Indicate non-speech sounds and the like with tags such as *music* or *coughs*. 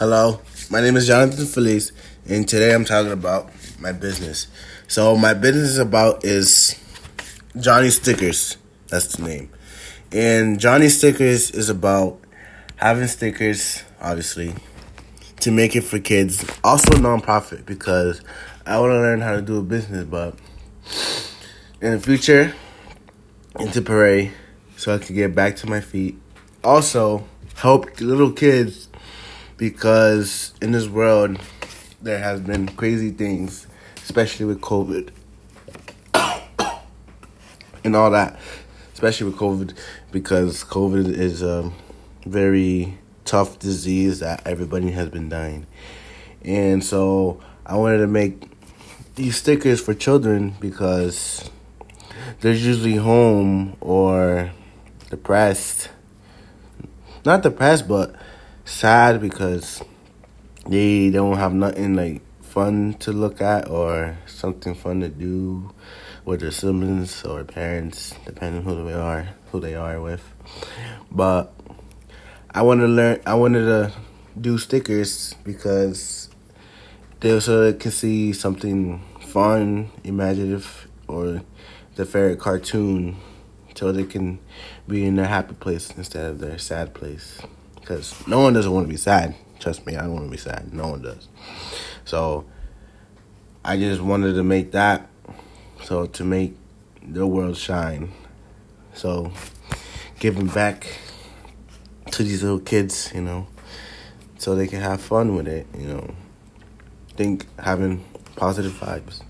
Hello, my name is Jonathan Felice, and today I'm talking about my business. So my business is about is Johnny Stickers. That's the name, and Johnny Stickers is about having stickers, obviously, to make it for kids. Also nonprofit because I want to learn how to do a business, but in the future, into Parade, so I can get back to my feet. Also, help little kids because in this world there has been crazy things, especially with COVID *coughs* and all that. Especially with COVID, because COVID is a very tough disease that everybody has been dying, and so I wanted to make these stickers for children because they're usually home or depressed. Not depressed, but sad because they don't have nothing like fun to look at or something fun to do with their siblings or parents, depending who they are, who they are with. But I want to learn. I wanted to do stickers because they so they can see something fun, imaginative, or their favorite cartoon, so they can be in their happy place instead of their sad place because no one doesn't want to be sad. Trust me, I don't want to be sad. No one does. So I just wanted to make that so to make the world shine. So giving back to these little kids, you know, so they can have fun with it, you know. Think having positive vibes.